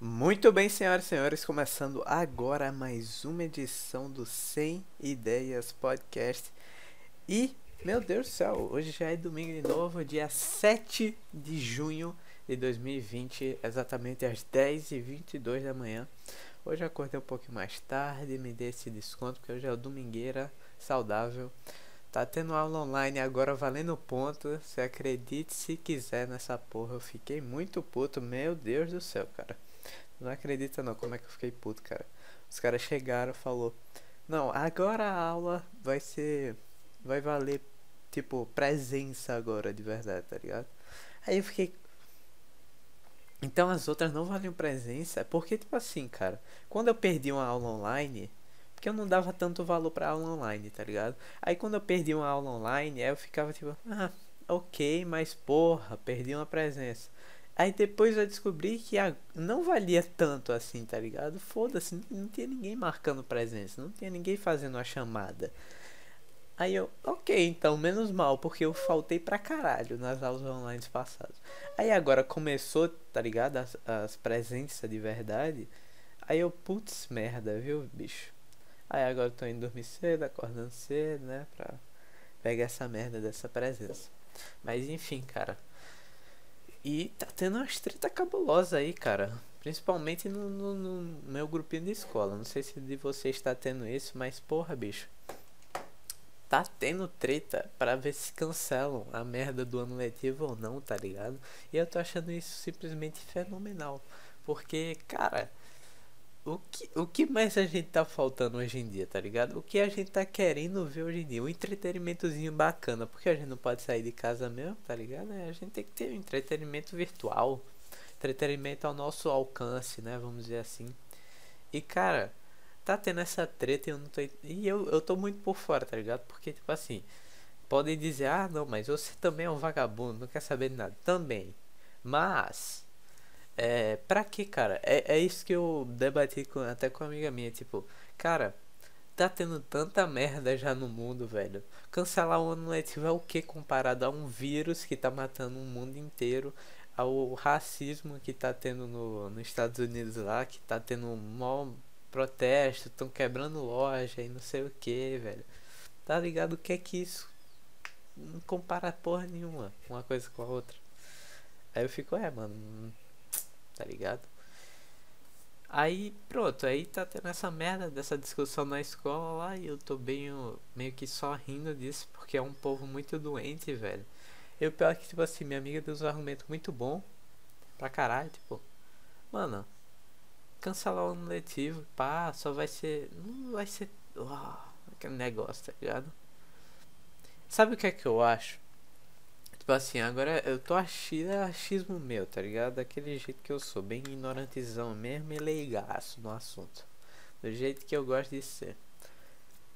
Muito bem, senhoras e senhores, começando agora mais uma edição do 100 Ideias Podcast. E, meu Deus do céu, hoje já é domingo de novo, dia 7 de junho de 2020, exatamente às 10h22 da manhã. Hoje eu acordei um pouquinho mais tarde, me dei esse desconto, porque hoje é o domingueira saudável. Tá tendo aula online agora valendo ponto. Você acredite se quiser nessa porra. Eu fiquei muito puto. Meu Deus do céu, cara. Não acredita não como é que eu fiquei puto, cara. Os caras chegaram falou: "Não, agora a aula vai ser vai valer tipo presença agora de verdade, tá ligado?" Aí eu fiquei então as outras não valiam presença, porque tipo assim, cara, quando eu perdi uma aula online, porque eu não dava tanto valor pra aula online, tá ligado? Aí quando eu perdi uma aula online, aí eu ficava tipo, ah, ok, mas porra, perdi uma presença. Aí depois eu descobri que a, não valia tanto assim, tá ligado? Foda-se, não tinha ninguém marcando presença, não tinha ninguém fazendo a chamada. Aí eu, ok, então menos mal, porque eu faltei pra caralho nas aulas online passadas. Aí agora começou, tá ligado? As, as presenças de verdade. Aí eu, putz, merda, viu, bicho? Aí agora eu tô indo dormir cedo, acordando cedo, né? Pra pegar essa merda dessa presença. Mas enfim, cara. E tá tendo umas treta cabulosa aí, cara. Principalmente no, no, no, meu grupinho de escola. Não sei se de você está tendo isso, mas porra, bicho. Tá tendo treta para ver se cancelam a merda do ano letivo ou não, tá ligado? E eu tô achando isso simplesmente fenomenal. Porque, cara, o que, o que mais a gente tá faltando hoje em dia, tá ligado? O que a gente tá querendo ver hoje em dia? Um entretenimentozinho bacana. Porque a gente não pode sair de casa mesmo, tá ligado? É, a gente tem que ter um entretenimento virtual. Entretenimento ao nosso alcance, né? Vamos dizer assim. E cara, tá tendo essa treta e eu não tô. E eu, eu tô muito por fora, tá ligado? Porque, tipo assim, podem dizer, ah não, mas você também é um vagabundo, não quer saber de nada. Também. Mas é, pra que, cara? É, é isso que eu debati com, até com uma amiga minha, tipo, cara, tá tendo tanta merda já no mundo, velho. Cancelar o ano letivo é o que comparado a um vírus que tá matando o mundo inteiro, ao racismo que tá tendo no, nos Estados Unidos lá, que tá tendo um maior protesto, estão quebrando loja e não sei o que, velho. Tá ligado o que é que isso não compara porra nenhuma uma coisa com a outra. Aí eu fico, é, mano, tá ligado? Aí pronto, aí tá tendo essa merda dessa discussão na escola lá e eu tô bem meio que só rindo disso porque é um povo muito doente, velho. E o pior é que, tipo assim, minha amiga deu um argumento muito bom pra caralho, tipo, mano, cancelar o ano letivo, pá, só vai ser. Não vai ser. Oh, aquele negócio, tá ligado? Sabe o que é que eu acho? Tipo assim, agora eu tô achando é achismo meu, tá ligado? Daquele jeito que eu sou, bem ignorantezão mesmo e leigaço no assunto. Do jeito que eu gosto de ser.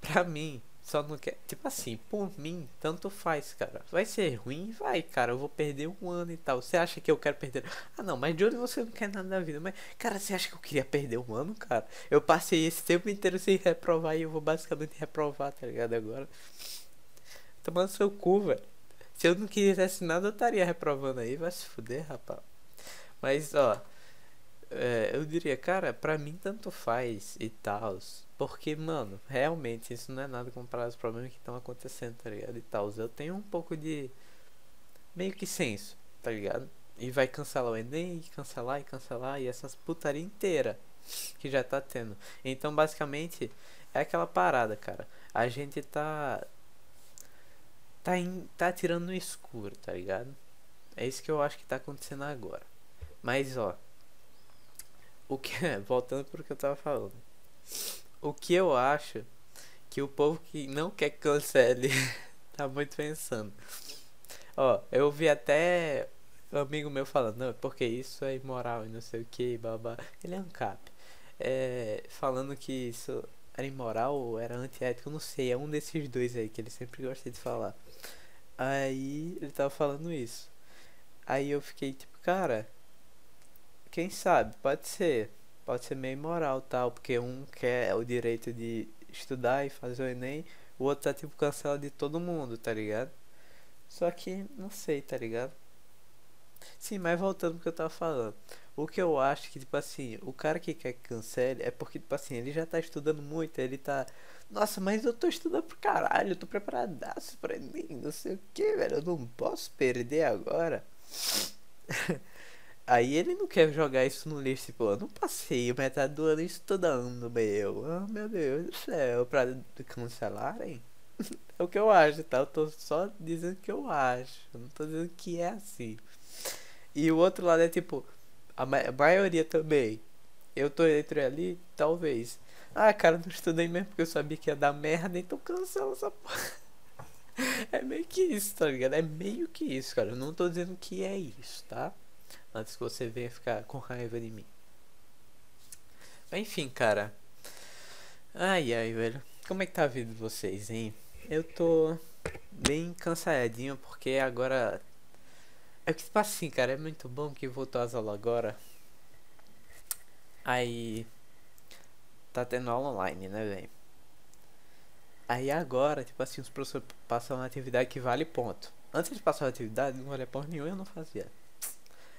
Pra mim, só não quer. Tipo assim, por mim, tanto faz, cara. Vai ser ruim? Vai, cara. Eu vou perder um ano e tal. Você acha que eu quero perder. Ah, não, mas de onde você não quer nada na vida. Mas, cara, você acha que eu queria perder um ano, cara? Eu passei esse tempo inteiro sem reprovar e eu vou basicamente reprovar, tá ligado? Agora. Tomando seu cu, velho. Se eu não quisesse nada, eu estaria reprovando aí. Vai se fuder, rapaz. Mas, ó. É, eu diria, cara, pra mim tanto faz e tal. Porque, mano, realmente isso não é nada comparado aos problemas que estão acontecendo, tá ligado? E tal. Eu tenho um pouco de. meio que senso, tá ligado? E vai cancelar o Enem, e cancelar e cancelar, e essas putaria inteira que já tá tendo. Então, basicamente, é aquela parada, cara. A gente tá tá, tá tirando no escuro, tá ligado? É isso que eu acho que tá acontecendo agora. Mas ó, o que voltando pro que eu tava falando. O que eu acho que o povo que não quer que cancele tá muito pensando. Ó, eu vi até um amigo meu falando, não, porque isso é imoral e não sei o que, babá. Ele é um cap. É, falando que isso era imoral ou era antiético, não sei, é um desses dois aí que ele sempre gosta de falar. Aí ele tava falando isso. Aí eu fiquei tipo, cara, quem sabe, pode ser. Pode ser meio moral tal, porque um quer o direito de estudar e fazer o Enem, o outro tá tipo cancela de todo mundo, tá ligado? Só que não sei, tá ligado? Sim, mas voltando pro que eu tava falando. O que eu acho que, tipo assim, o cara que quer que cancele é porque, tipo assim, ele já tá estudando muito, ele tá. Nossa, mas eu tô estudando pro caralho, eu tô preparadaço pra mim, não sei o que, velho, eu não posso perder agora. Aí ele não quer jogar isso no lixo, tipo, eu não passei metade do ano estudando, meu. Oh, meu Deus do céu, pra cancelarem? é o que eu acho, tá? Eu tô só dizendo que eu acho. Eu não tô dizendo que é assim. E o outro lado é tipo, a, ma a maioria também. Eu tô entre ali, talvez. Ah, cara, não estudei mesmo porque eu sabia que ia dar merda, então cancela essa porra. É meio que isso, tá ligado? É meio que isso, cara. Eu não tô dizendo que é isso, tá? Antes que você venha ficar com raiva de mim. Enfim, cara. Ai, ai, velho. Como é que tá a vida de vocês, hein? Eu tô bem cansadinho porque agora. É que tipo assim, cara, é muito bom que voltou às aulas agora. Aí. Tá tendo aula online, né, velho? Aí agora, tipo assim, os professores passam uma atividade que vale ponto. Antes de passar a atividade, não vale ponto nenhum, eu não fazia.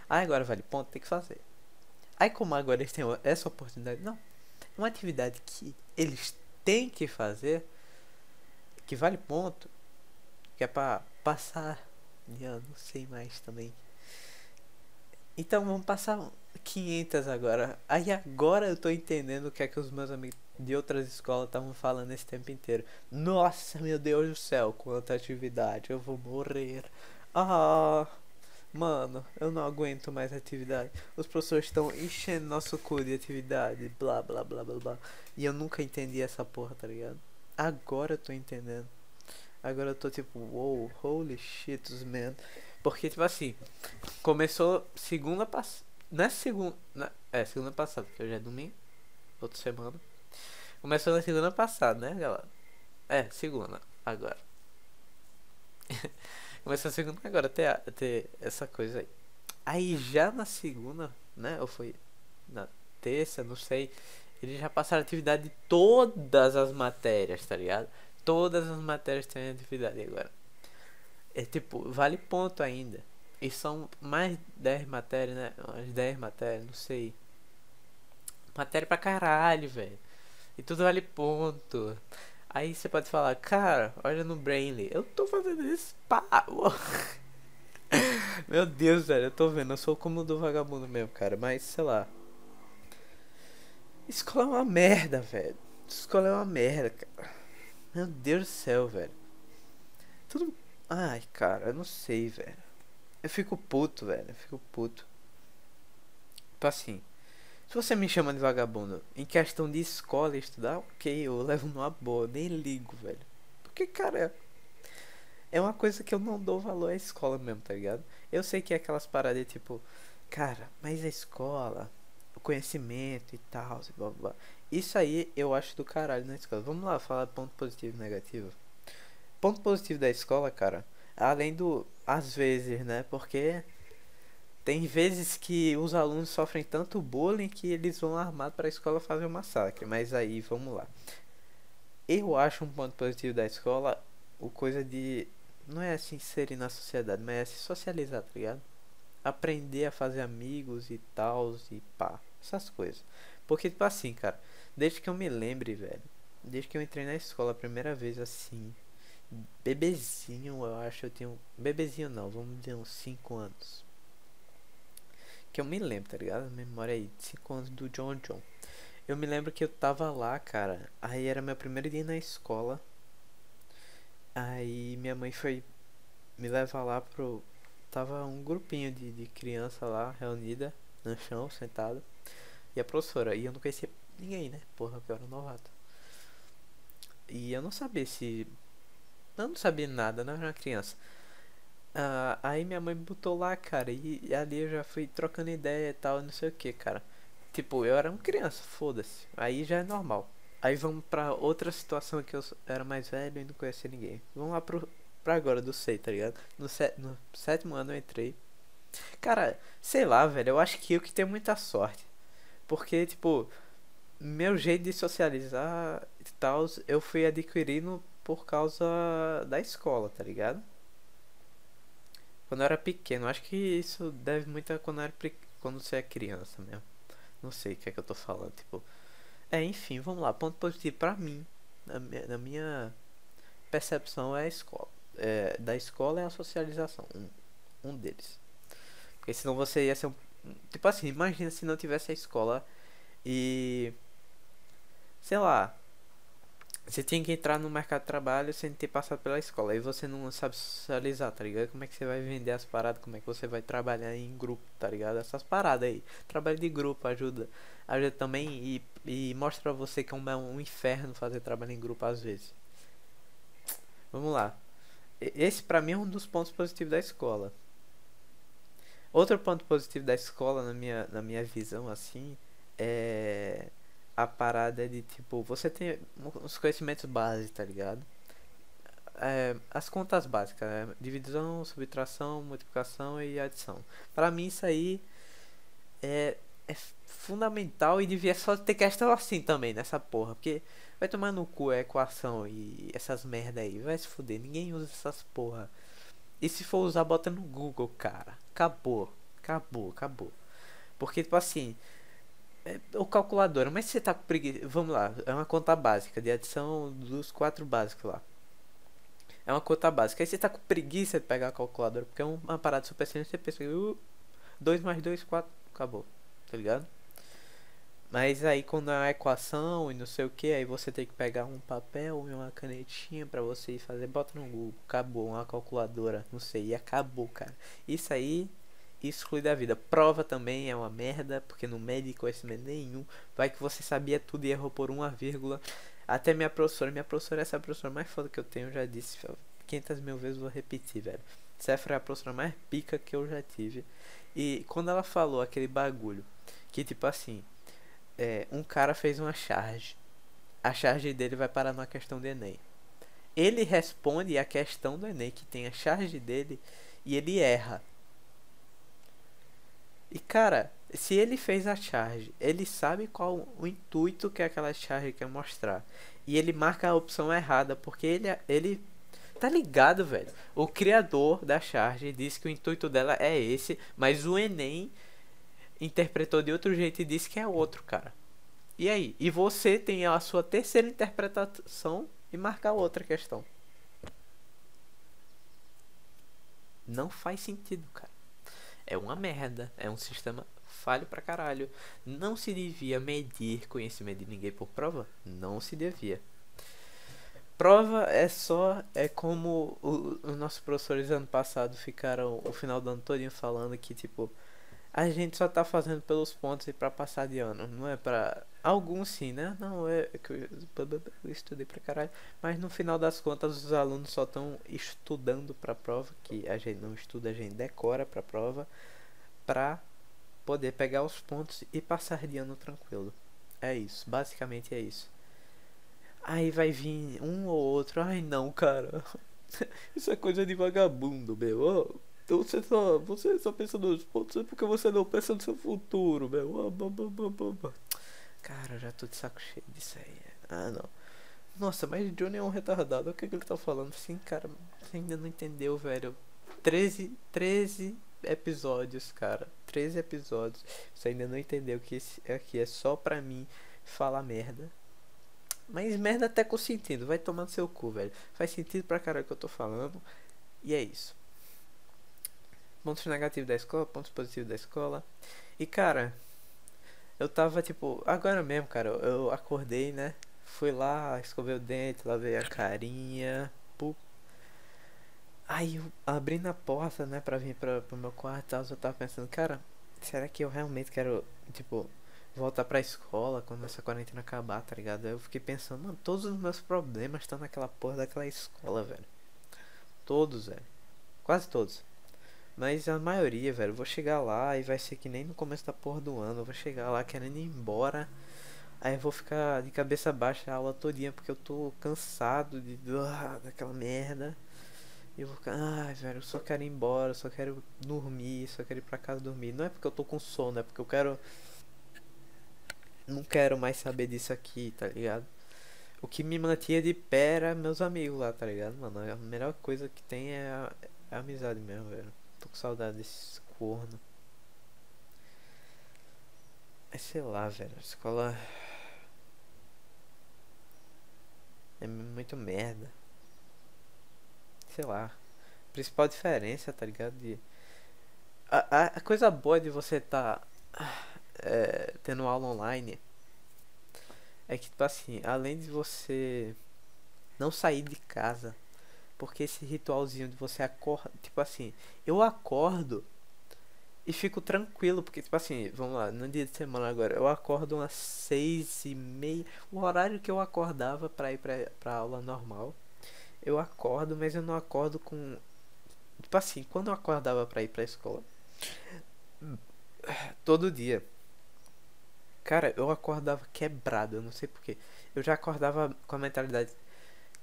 Aí agora vale ponto, tem que fazer. Aí como agora eles têm essa oportunidade, não. Uma atividade que eles têm que fazer, que vale ponto, que é pra passar. Não sei mais também. Então vamos passar 500 agora. Aí agora eu tô entendendo o que é que os meus amigos de outras escolas estavam falando esse tempo inteiro. Nossa, meu Deus do céu, quanta atividade, eu vou morrer. Ah, mano, eu não aguento mais atividade. Os professores estão enchendo nosso cu de atividade, blá blá blá blá blá. E eu nunca entendi essa porra, tá ligado? Agora eu tô entendendo. Agora eu tô tipo, wow, holy shit, man. Porque, tipo assim, começou segunda passada. Não é segunda. É, segunda passada, porque hoje é domingo. Outra semana. Começou na segunda passada, né, galera? É, segunda, agora. Começou segunda agora, ter, ter essa coisa aí. Aí já na segunda, né? Ou foi na terça, não sei. Eles já passaram atividade de todas as matérias, tá ligado? Todas as matérias têm atividade agora. É tipo, vale ponto ainda. E são mais 10 matérias, né? Umas 10 matérias, não sei. Matéria pra caralho, velho. E tudo vale ponto. Aí você pode falar, cara, olha no Brainly. Eu tô fazendo isso, pá. Meu Deus, velho, eu tô vendo. Eu sou como do vagabundo mesmo, cara. Mas, sei lá. Escola é uma merda, velho. Escola é uma merda, cara. Meu Deus do céu, velho. Tudo. Ai, cara, eu não sei, velho. Eu fico puto, velho. Eu fico puto. Tipo assim. Se você me chama de vagabundo em questão de escola e estudar, ok, eu levo numa boa, nem ligo, velho. Porque, cara, é uma coisa que eu não dou valor à escola mesmo, tá ligado? Eu sei que é aquelas paradas tipo, cara, mas a escola, o conhecimento e tal, blá, blá, blá. Isso aí eu acho do caralho na escola. Vamos lá falar ponto positivo e negativo. Ponto positivo da escola, cara, além do às vezes, né? Porque tem vezes que os alunos sofrem tanto bullying que eles vão armados para a escola fazer um massacre. Mas aí, vamos lá. Eu acho um ponto positivo da escola o coisa de. Não é assim inserir na sociedade, mas é se socializar, tá ligado? Aprender a fazer amigos e tal, e pá. Essas coisas. Porque, tipo assim, cara. Desde que eu me lembre, velho. Desde que eu entrei na escola a primeira vez assim. Bebezinho, eu acho. Eu tinha. Bebezinho não, vamos dizer uns 5 anos que eu me lembro, tá ligado? Memória aí, 5 anos do John John. Eu me lembro que eu tava lá, cara. Aí era meu primeiro dia na escola. Aí minha mãe foi me levar lá pro. Tava um grupinho de, de criança lá, reunida, no chão, sentado. E a professora. E eu não conhecia ninguém, né? Porra, eu era novato. E eu não sabia se. Eu não sabia nada, não era uma criança. Uh, aí minha mãe botou lá, cara, e, e, ali eu já fui trocando ideia e tal, não sei o que, cara. Tipo, eu era uma criança, foda-se. Aí já é normal. Aí vamos pra outra situação que eu era mais velho e não conhecia ninguém. Vamos lá pro, pra agora, do sei, tá ligado? No, no sétimo ano eu entrei. Cara, sei lá, velho, eu acho que eu que tenho muita sorte. Porque, tipo, meu jeito de socializar e tal, eu fui adquirindo por causa da escola, tá ligado? Quando eu era pequeno, acho que isso deve muito a quando, era, quando você é criança mesmo. Não sei o que é que eu tô falando, tipo. É, enfim, vamos lá. Ponto positivo pra mim, na minha, na minha percepção, é a escola. É, da escola é a socialização. Um, um deles. Porque senão você ia ser um. Tipo assim, imagina se não tivesse a escola e. Sei lá, você tinha que entrar no mercado de trabalho sem ter passado pela escola. Aí você não sabe socializar, tá ligado? Como é que você vai vender as paradas? Como é que você vai trabalhar em grupo, tá ligado? Essas paradas aí. Trabalho de grupo ajuda. Ajuda também e, e mostra pra você que é um, um inferno fazer trabalho em grupo às vezes. Vamos lá. Esse pra mim é um dos pontos positivos da escola. Outro ponto positivo da escola, na minha, na minha visão, assim, é a parada de tipo, você tem os conhecimentos básicos, tá ligado? É, as contas básicas, né? divisão, subtração, multiplicação e adição. Para mim isso aí é, é fundamental e devia só ter questão assim também nessa porra, porque vai tomar no cu a equação e essas merda aí, vai se fuder, ninguém usa essas porra. E se for usar, bota no Google, cara. Acabou, acabou, acabou. Porque tipo assim, é, o calculador, mas você tá com preguiça. Vamos lá, é uma conta básica de adição dos quatro básicos lá. É uma conta básica. Aí você tá com preguiça de pegar a calculadora, porque é uma parada super simples. Você pensa, 2 uh, mais 2, 4, acabou. Tá ligado? Mas aí quando é uma equação e não sei o que, aí você tem que pegar um papel e uma canetinha para você fazer, bota no Google, acabou, uma calculadora, não sei, e acabou, cara. Isso aí exclui da vida. Prova também é uma merda, porque não mede conhecimento nenhum. Vai que você sabia tudo e errou por uma vírgula. Até minha professora, minha professora é essa professora mais foda que eu tenho, já disse 500 mil vezes, vou repetir, velho. Cefra é a professora mais pica que eu já tive. E quando ela falou aquele bagulho, que tipo assim, é, um cara fez uma charge. A charge dele vai parar numa questão do Enem. Ele responde a questão do Enem, que tem a charge dele, e ele erra. E cara, se ele fez a charge, ele sabe qual o intuito que aquela charge quer mostrar. E ele marca a opção errada, porque ele, ele tá ligado, velho. O criador da charge disse que o intuito dela é esse, mas o Enem interpretou de outro jeito e disse que é outro, cara. E aí? E você tem a sua terceira interpretação e marca outra questão. Não faz sentido, cara é uma merda, é um sistema falho pra caralho. Não se devia medir conhecimento de ninguém por prova? Não se devia. Prova é só, é como os nossos professores ano passado ficaram o final do ano todinho falando que tipo a gente só tá fazendo pelos pontos e para passar de ano, não é para alguns sim, né? Não é que eu, estudei pra caralho, mas no final das contas os alunos só estão estudando para prova, que a gente não estuda, a gente decora para prova para poder pegar os pontos e passar de ano tranquilo. É isso, basicamente é isso. Aí vai vir um ou outro, ai não, cara. Isso é coisa de vagabundo, meu. Oh, então você só, você só pensa nos pontos é porque você não pensa no seu futuro, meu. Cara, já tô de saco cheio disso aí. Ah, não. Nossa, mas Johnny é um retardado. O que, que ele tá falando? Sim, cara, você ainda não entendeu, velho. 13, 13 episódios, cara. 13 episódios. Você ainda não entendeu que esse aqui é só pra mim falar merda. Mas merda até com sentido. Vai tomar no seu cu, velho. Faz sentido pra caralho que eu tô falando. E é isso pontos negativos da escola, pontos positivos da escola. E cara, eu tava tipo, agora mesmo, cara, eu acordei, né? Fui lá, escovei o dente, lavei a carinha. Pu... Aí eu abri na porta, né, pra vir pra, pro meu quarto e tal, eu tava pensando, cara, será que eu realmente quero, tipo, voltar pra escola quando essa quarentena acabar, tá ligado? Eu fiquei pensando, mano, todos os meus problemas estão naquela porra daquela escola, velho. Todos, velho. Quase todos. Mas a maioria, velho, vou chegar lá e vai ser que nem no começo da porra do ano. Eu vou chegar lá querendo ir embora. Aí eu vou ficar de cabeça baixa a aula todinha porque eu tô cansado de uh, daquela merda. E eu vou ficar, ai, velho, eu só quero ir embora, eu só quero dormir, só quero ir pra casa dormir. Não é porque eu tô com sono, é porque eu quero. Não quero mais saber disso aqui, tá ligado? O que me mantinha de pé era meus amigos lá, tá ligado, mano? A melhor coisa que tem é a, é a amizade mesmo, velho. Com saudade desse corno. É sei lá, velho. A escola. É muito merda. Sei lá. Principal diferença, tá ligado? De... A, a, a coisa boa de você tá é, tendo aula online é que, tipo assim, além de você não sair de casa, porque esse ritualzinho de você acordar, tipo assim, eu acordo e fico tranquilo, porque, tipo assim, vamos lá, no dia de semana agora, eu acordo umas seis e meia, o horário que eu acordava pra ir pra, pra aula normal. Eu acordo, mas eu não acordo com. Tipo assim, quando eu acordava pra ir pra escola, todo dia, cara, eu acordava quebrado, eu não sei porquê. Eu já acordava com a mentalidade: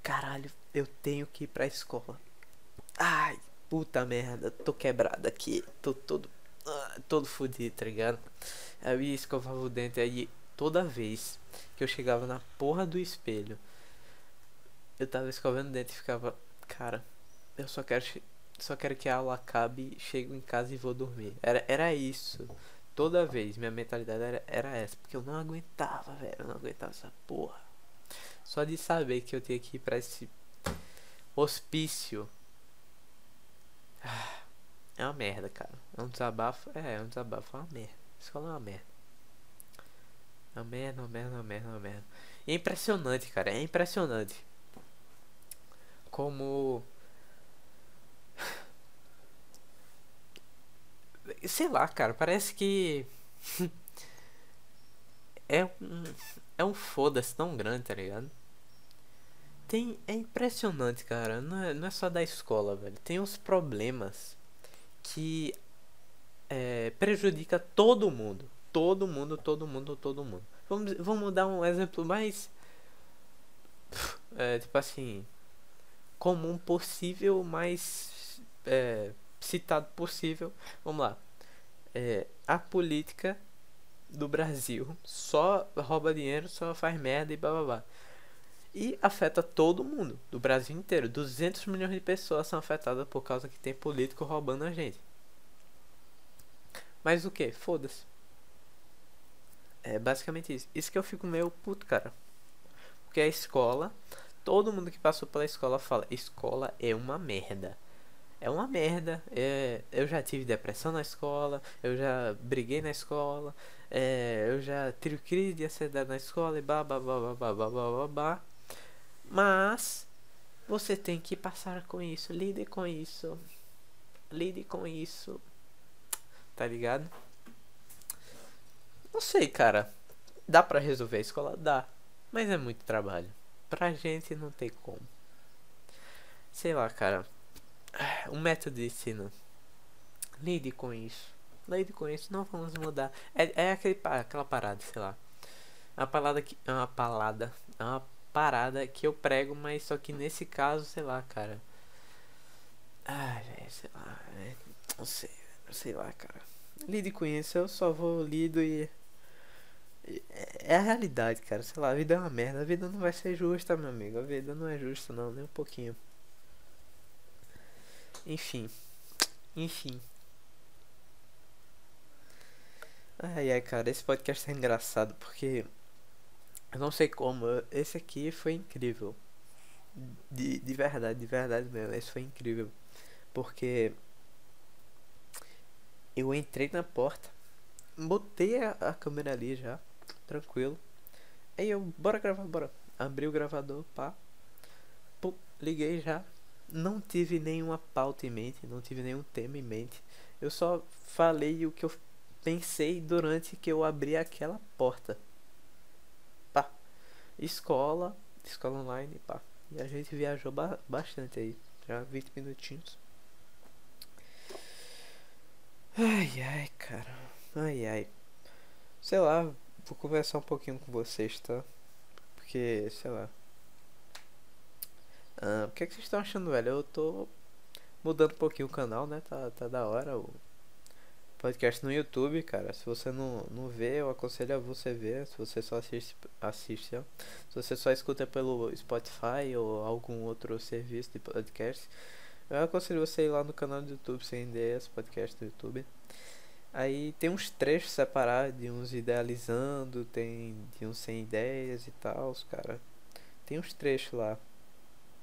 caralho, eu tenho que ir pra escola. Ai, puta merda, tô quebrado aqui, tô todo ah, todo fodido, tá ligado? Eu ia escovava o dente aí toda vez que eu chegava na porra do espelho, eu tava escovando o dente e ficava, cara, eu só quero só quero que a aula acabe, chego em casa e vou dormir. Era, era isso. Toda vez minha mentalidade era, era essa, porque eu não aguentava, velho, eu não aguentava essa porra. Só de saber que eu tinha que ir pra esse hospício. Ah. É uma merda, cara. É um desabafo. É, é um desabafo. É uma merda. Escola é uma merda. É uma merda, uma merda, uma merda, uma merda. É impressionante, cara. É impressionante. Como. Sei lá, cara. Parece que. é um. É um foda-se tão grande, tá ligado? Tem, é impressionante, cara. Não é, não é só da escola, velho. Tem uns problemas que é, prejudica todo mundo. Todo mundo, todo mundo, todo mundo. Vamos, vamos dar um exemplo mais. É, tipo assim. Comum possível, mais é, citado possível. Vamos lá. É, a política do Brasil só rouba dinheiro, só faz merda e blá. E afeta todo mundo, do Brasil inteiro. 200 milhões de pessoas são afetadas por causa que tem político roubando a gente. Mas o que? Foda-se. É basicamente isso. Isso que eu fico meio puto, cara. Porque a escola, todo mundo que passou pela escola fala: escola é uma merda. É uma merda. É, eu já tive depressão na escola, eu já briguei na escola, é, eu já tive crise de ansiedade na escola e blá blá blá blá blá blá blá blá blá. Mas você tem que passar com isso, lide com isso. Lide com isso. Tá ligado? Não sei, cara. Dá pra resolver a escola? Dá. Mas é muito trabalho. Pra gente não tem como. Sei lá, cara. Um método de ensino. Lide com isso. Lide com isso. Não vamos mudar. É, é aquele, aquela parada, sei lá. É uma parada que. É uma parada. É uma parada que eu prego, mas só que nesse caso, sei lá, cara. Velho, sei lá. Véio. Não sei, sei lá, cara. Lide com isso, eu só vou lido e. É a realidade, cara. Sei lá, a vida é uma merda. A vida não vai ser justa, meu amigo. A vida não é justa, não, nem um pouquinho. Enfim. Enfim. Ai, ai, cara, esse podcast é engraçado porque eu não sei como. Esse aqui foi incrível. De, de verdade, de verdade mesmo. Esse foi incrível. Porque eu entrei na porta, botei a, a câmera ali já, tranquilo. Aí eu, bora gravar, bora. Abri o gravador, pá. Pum, liguei já. Não tive nenhuma pauta em mente, não tive nenhum tema em mente. Eu só falei o que eu pensei durante que eu abri aquela porta escola, escola online, pá. E a gente viajou ba bastante aí, já 20 minutinhos. Ai, ai, cara. Ai, ai. Sei lá, vou conversar um pouquinho com vocês, tá? Porque, sei lá. Ah, o que, é que vocês estão achando, velho? Eu tô mudando um pouquinho o canal, né? Tá, tá da hora. O podcast no YouTube, cara. Se você não, não vê, eu aconselho a você ver. Se você só assiste, assiste ó. Se você só escuta pelo Spotify ou algum outro serviço de podcast, Eu aconselho você ir lá no canal do YouTube Sem Ideias, podcast do YouTube. Aí tem uns trechos separados de uns idealizando, tem de uns sem ideias e tal, cara. Tem uns trechos lá.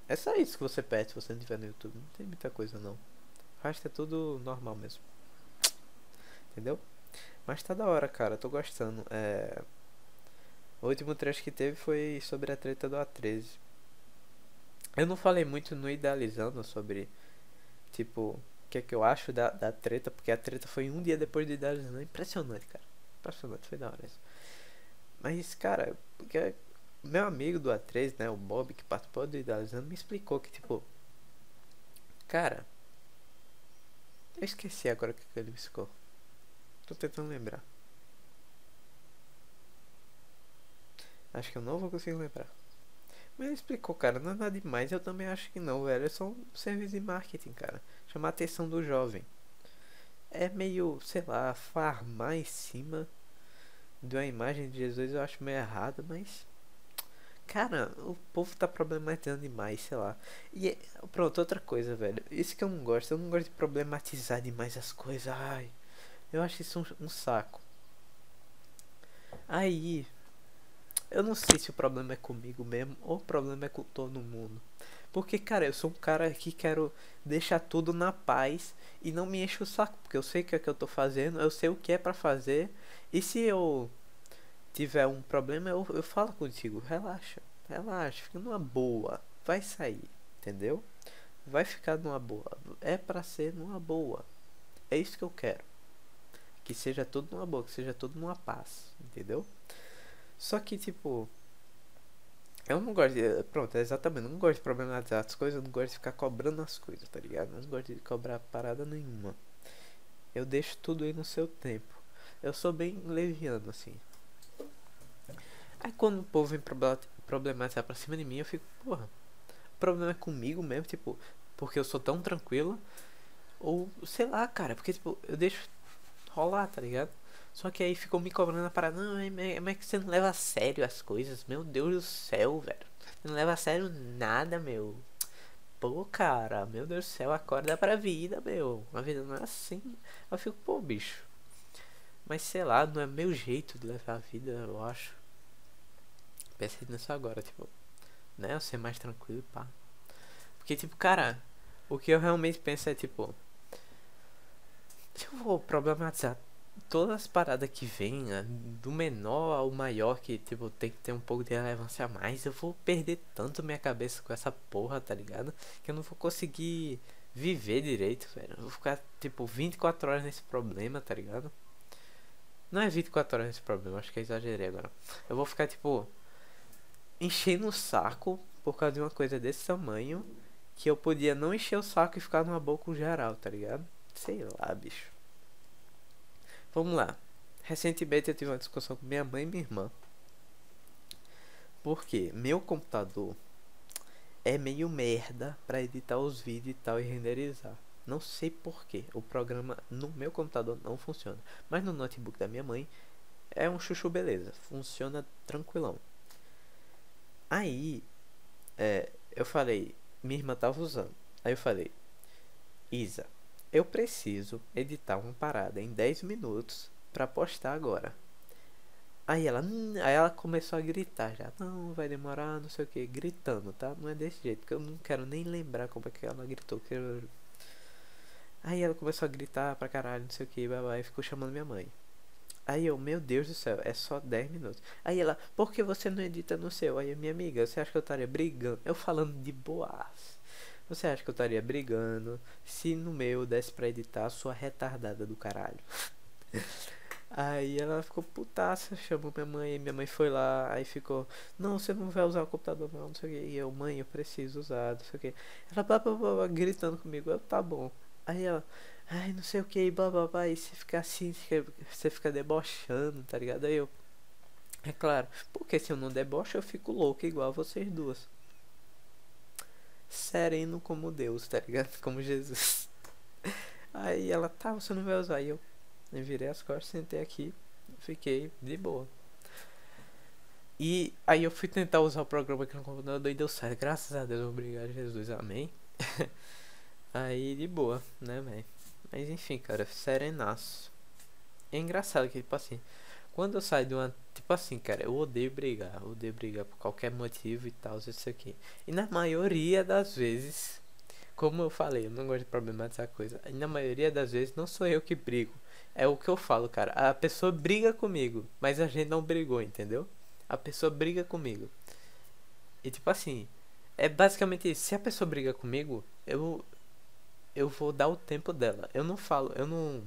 É só isso que você pede se você não tiver no YouTube. Não tem muita coisa não. O resto é tudo normal mesmo. Entendeu? Mas tá da hora, cara. Tô gostando. É... O último trecho que teve foi sobre a treta do A13. Eu não falei muito no Idealizando sobre, tipo, o que é que eu acho da, da treta, porque a treta foi um dia depois do Idealizando. Impressionante, cara. Impressionante, foi da hora isso. Mas, cara, porque meu amigo do A3, né, o Bob, que participou do Idealizando, me explicou que, tipo, cara, eu esqueci agora o que ele me explicou. Tô tentando lembrar. Acho que eu não vou conseguir lembrar. Mas ele explicou, cara, não é nada demais. Eu também acho que não, velho. É só um serviço de marketing, cara. Chamar a atenção do jovem. É meio, sei lá, farmar em cima de uma imagem de Jesus eu acho meio errado, mas. Cara, o povo tá problematizando demais, sei lá. E pronto, outra coisa, velho. Isso que eu não gosto. Eu não gosto de problematizar demais as coisas. Ai. Eu acho isso um, um saco. Aí, eu não sei se o problema é comigo mesmo ou o problema é com todo mundo. Porque, cara, eu sou um cara que quero deixar tudo na paz e não me enche o saco, porque eu sei o que é que eu tô fazendo, eu sei o que é para fazer. E se eu tiver um problema, eu, eu falo contigo, relaxa, relaxa, fica numa boa, vai sair, entendeu? Vai ficar numa boa, é para ser numa boa. É isso que eu quero. Que seja tudo numa boa, que seja tudo numa paz, entendeu? Só que, tipo. Eu não gosto de. Pronto, é exatamente. Eu não gosto de problematizar as coisas. Eu não gosto de ficar cobrando as coisas, tá ligado? Eu não gosto de cobrar parada nenhuma. Eu deixo tudo aí no seu tempo. Eu sou bem leviano, assim. Aí quando o povo vem problematizar pra cima de mim, eu fico, porra. O problema é comigo mesmo, tipo, porque eu sou tão tranquilo. Ou, sei lá, cara, porque, tipo, eu deixo rolar, tá ligado? Só que aí ficou me cobrando a parada. Não, é, é que você não leva a sério as coisas. Meu Deus do céu, velho. Não leva a sério nada, meu. Pô, cara, meu Deus do céu, acorda pra vida, meu. A vida não é assim. Eu fico, pô, bicho. Mas sei lá, não é meu jeito de levar a vida, eu acho. Pensei nisso agora, tipo, né? Eu ser mais tranquilo, pá. Porque, tipo, cara, o que eu realmente penso é, tipo, eu vou problematizar todas as paradas que vem, né, do menor ao maior, que tipo, tem que ter um pouco de relevância a mais, eu vou perder tanto minha cabeça com essa porra, tá ligado? Que eu não vou conseguir viver direito, velho. Eu vou ficar, tipo, 24 horas nesse problema, tá ligado? Não é 24 horas nesse problema, acho que eu exagerei agora. Eu vou ficar, tipo, enchendo o saco por causa de uma coisa desse tamanho que eu podia não encher o saco e ficar numa boa com geral, tá ligado? Sei lá, bicho. Vamos lá. Recentemente eu tive uma discussão com minha mãe e minha irmã. Porque meu computador é meio merda para editar os vídeos e tal e renderizar. Não sei porquê. O programa no meu computador não funciona. Mas no notebook da minha mãe é um chuchu beleza. Funciona tranquilão. Aí é, eu falei, minha irmã tava usando. Aí eu falei, Isa, eu preciso editar uma parada em 10 minutos para postar agora. Aí ela, hum", aí ela começou a gritar já. Não, vai demorar, não sei o que, gritando, tá? Não é desse jeito, porque eu não quero nem lembrar como é que ela gritou. Que eu... Aí ela começou a gritar pra caralho, não sei o que, e ficou chamando minha mãe. Aí eu, meu Deus do céu, é só 10 minutos. Aí ela, por que você não edita no seu? Aí minha amiga, você acha que eu estaria brigando? Eu falando de boas. Você acha que eu estaria brigando se no meu desse pra editar sua retardada do caralho? Aí ela ficou putaça, chamou minha mãe, minha mãe foi lá, aí ficou, não, você não vai usar o computador não, não sei o que. E eu, mãe, eu preciso usar, não sei o que. Ela blá, blá, blá, gritando comigo, eu, tá bom. Aí ela, ai, não sei o que, blá blá blá, e você fica assim, você fica debochando, tá ligado? Aí eu, é claro, porque se eu não debocho, eu fico louco igual vocês duas sereno como Deus, tá ligado? Como Jesus. Aí ela, tá, você não vai usar. Aí eu, virei as costas, sentei aqui, fiquei de boa. E aí eu fui tentar usar o programa aqui no computador e deu certo. Graças a Deus, obrigado Jesus, amém. Aí de boa, né, velho? Mas enfim, cara, serenaço. É engraçado que, tipo assim, quando eu saio de uma. Tipo assim, cara, eu odeio brigar. Eu odeio brigar por qualquer motivo e tal, isso aqui. E na maioria das vezes, como eu falei, eu não gosto de problematizar coisa. E na maioria das vezes não sou eu que brigo. É o que eu falo, cara. A pessoa briga comigo, mas a gente não brigou, entendeu? A pessoa briga comigo. E tipo assim, é basicamente isso. Se a pessoa briga comigo, eu eu vou dar o tempo dela. Eu não falo, eu não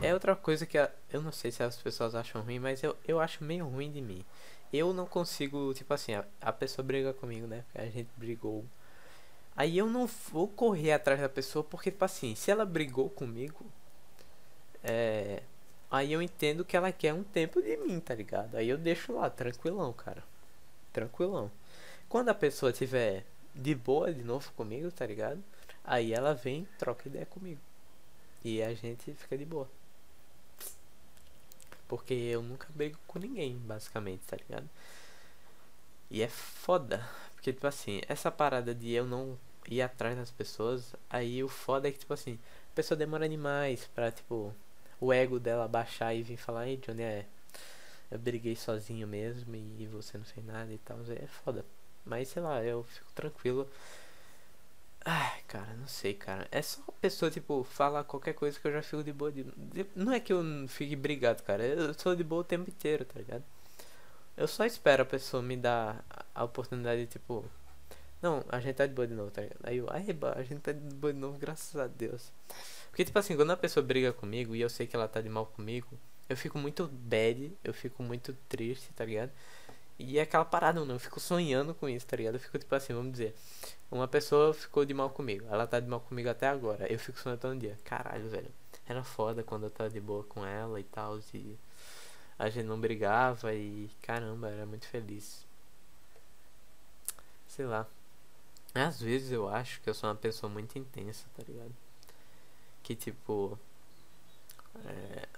é outra coisa que a, eu não sei se as pessoas acham ruim, mas eu, eu acho meio ruim de mim. Eu não consigo, tipo assim, a, a pessoa briga comigo, né? A gente brigou. Aí eu não vou correr atrás da pessoa porque, tipo assim, se ela brigou comigo, é. Aí eu entendo que ela quer um tempo de mim, tá ligado? Aí eu deixo lá, tranquilão, cara. Tranquilão. Quando a pessoa tiver de boa de novo comigo, tá ligado? Aí ela vem, troca ideia comigo. E a gente fica de boa. Porque eu nunca brigo com ninguém, basicamente, tá ligado? E é foda. Porque, tipo assim, essa parada de eu não ir atrás das pessoas, aí o foda é que, tipo assim, a pessoa demora demais pra, tipo, o ego dela baixar e vir falar, ei, Johnny, é. Eu briguei sozinho mesmo e você não fez nada e tal. É foda. Mas sei lá, eu fico tranquilo Ai, cara, não sei, cara. É só a pessoa, tipo, falar qualquer coisa que eu já fico de boa. De... Não é que eu fique brigado, cara. Eu sou de boa o tempo inteiro, tá ligado? Eu só espero a pessoa me dar a oportunidade de, tipo. Não, a gente tá de boa de novo, tá ligado? Aí eu, ai, a gente tá de boa de novo, graças a Deus. Porque, tipo assim, quando a pessoa briga comigo e eu sei que ela tá de mal comigo, eu fico muito bad, eu fico muito triste, tá ligado? E é aquela parada, mano. Eu fico sonhando com isso, tá ligado? Eu fico tipo assim, vamos dizer. Uma pessoa ficou de mal comigo. Ela tá de mal comigo até agora. Eu fico sonhando todo dia. Caralho, velho. Era foda quando eu tava de boa com ela e tal. E a gente não brigava e caramba, era muito feliz. Sei lá. Às vezes eu acho que eu sou uma pessoa muito intensa, tá ligado? Que tipo. É,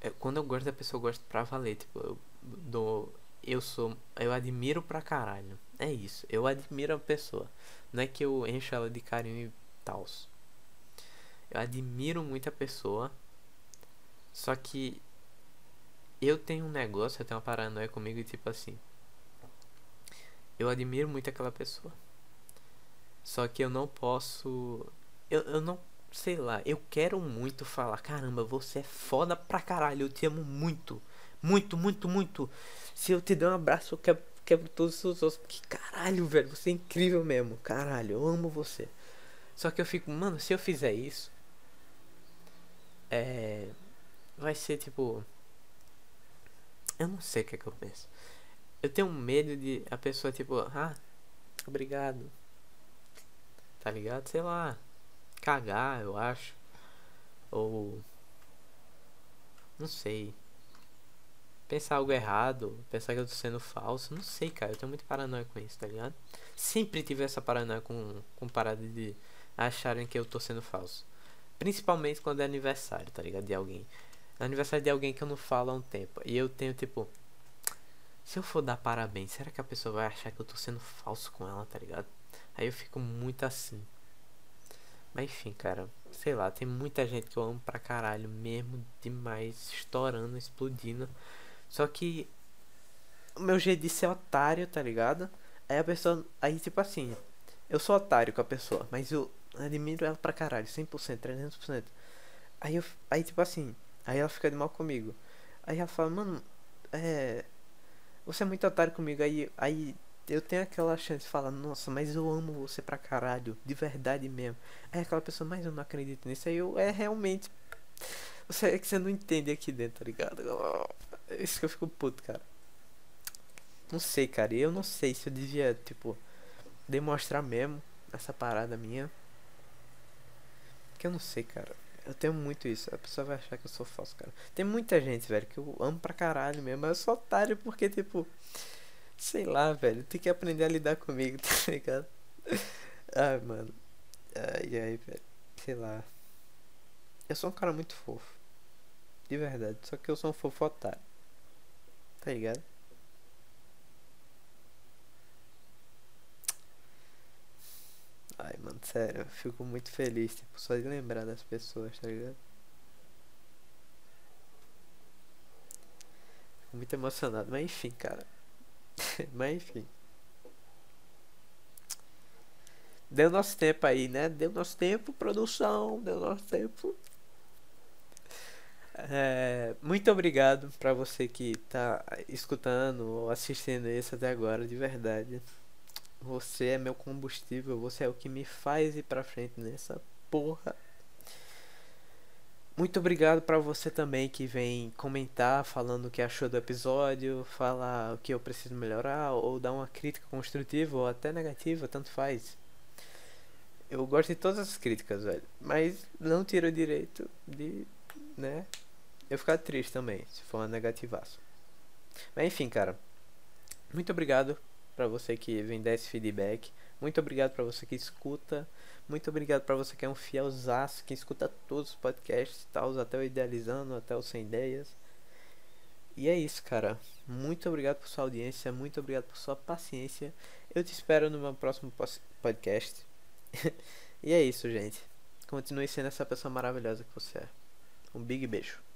é, quando eu gosto da pessoa, eu gosto pra valer. Tipo, eu dou eu sou. Eu admiro pra caralho. É isso. Eu admiro a pessoa. Não é que eu encho ela de carinho e tal. Eu admiro muito a pessoa. Só que eu tenho um negócio, eu tenho uma paranoia comigo e tipo assim. Eu admiro muito aquela pessoa. Só que eu não posso. Eu, eu não. Sei lá, eu quero muito falar: caramba, você é foda pra caralho, eu te amo muito. Muito, muito, muito. Se eu te der um abraço, eu quebro, quebro todos os seus ossos. Que caralho, velho. Você é incrível mesmo. Caralho, eu amo você. Só que eu fico, mano, se eu fizer isso. É. Vai ser tipo. Eu não sei o que é que eu penso. Eu tenho medo de a pessoa, tipo, ah, obrigado. Tá ligado? Sei lá. Cagar, eu acho. Ou. Não sei pensar algo errado, pensar que eu tô sendo falso. Não sei, cara. Eu tenho muito paranoia com isso, tá ligado? Sempre tive essa paranoia com, com parada de acharem que eu tô sendo falso. Principalmente quando é aniversário, tá ligado? De alguém. Aniversário de alguém que eu não falo há um tempo. E eu tenho, tipo. Se eu for dar parabéns, será que a pessoa vai achar que eu tô sendo falso com ela, tá ligado? Aí eu fico muito assim. Mas enfim, cara. Sei lá, tem muita gente que eu amo pra caralho mesmo demais, estourando, explodindo. Só que o meu jeito de ser otário, tá ligado? Aí a pessoa. Aí tipo assim, eu sou otário com a pessoa, mas eu admiro ela pra caralho, 100%, 300%. Aí eu. Aí tipo assim, aí ela fica de mal comigo. Aí ela fala, mano, é. Você é muito otário comigo. Aí, aí eu tenho aquela chance de falar, nossa, mas eu amo você pra caralho, de verdade mesmo. Aí aquela pessoa, mas eu não acredito nisso. Aí eu, é realmente. Você é que você não entende aqui dentro, tá ligado? Isso que eu fico puto, cara. Não sei, cara. Eu não sei se eu devia, tipo, demonstrar mesmo essa parada minha. Que eu não sei, cara. Eu tenho muito isso. A pessoa vai achar que eu sou falso, cara. Tem muita gente, velho, que eu amo pra caralho mesmo. Mas eu sou otário porque, tipo. Sei lá, velho. Tem que aprender a lidar comigo, tá ligado? Ai, mano. Ai, ai, velho. Sei lá. Eu sou um cara muito fofo. De verdade. Só que eu sou um fofo otário. Tá ligado? Ai, mano, sério, eu fico muito feliz, tipo, só de lembrar das pessoas, tá ligado? Fico muito emocionado, mas enfim, cara. mas enfim. Deu nosso tempo aí, né? Deu nosso tempo, produção, deu nosso tempo. É, muito obrigado para você que tá escutando ou assistindo isso até agora, de verdade. Você é meu combustível, você é o que me faz ir pra frente nessa porra. Muito obrigado para você também que vem comentar falando o que achou do episódio, falar o que eu preciso melhorar ou dar uma crítica construtiva ou até negativa, tanto faz. Eu gosto de todas as críticas, velho, mas não tira o direito de, né, eu ficar triste também, se for uma negativaça. Mas enfim, cara. Muito obrigado para você que vem dar esse feedback. Muito obrigado para você que escuta. Muito obrigado para você que é um fielzaço, que escuta todos os podcasts, tal, até o Idealizando, até o Sem Ideias. E é isso, cara. Muito obrigado por sua audiência, muito obrigado por sua paciência. Eu te espero no meu próximo podcast. e é isso, gente. Continue sendo essa pessoa maravilhosa que você é. Um big beijo.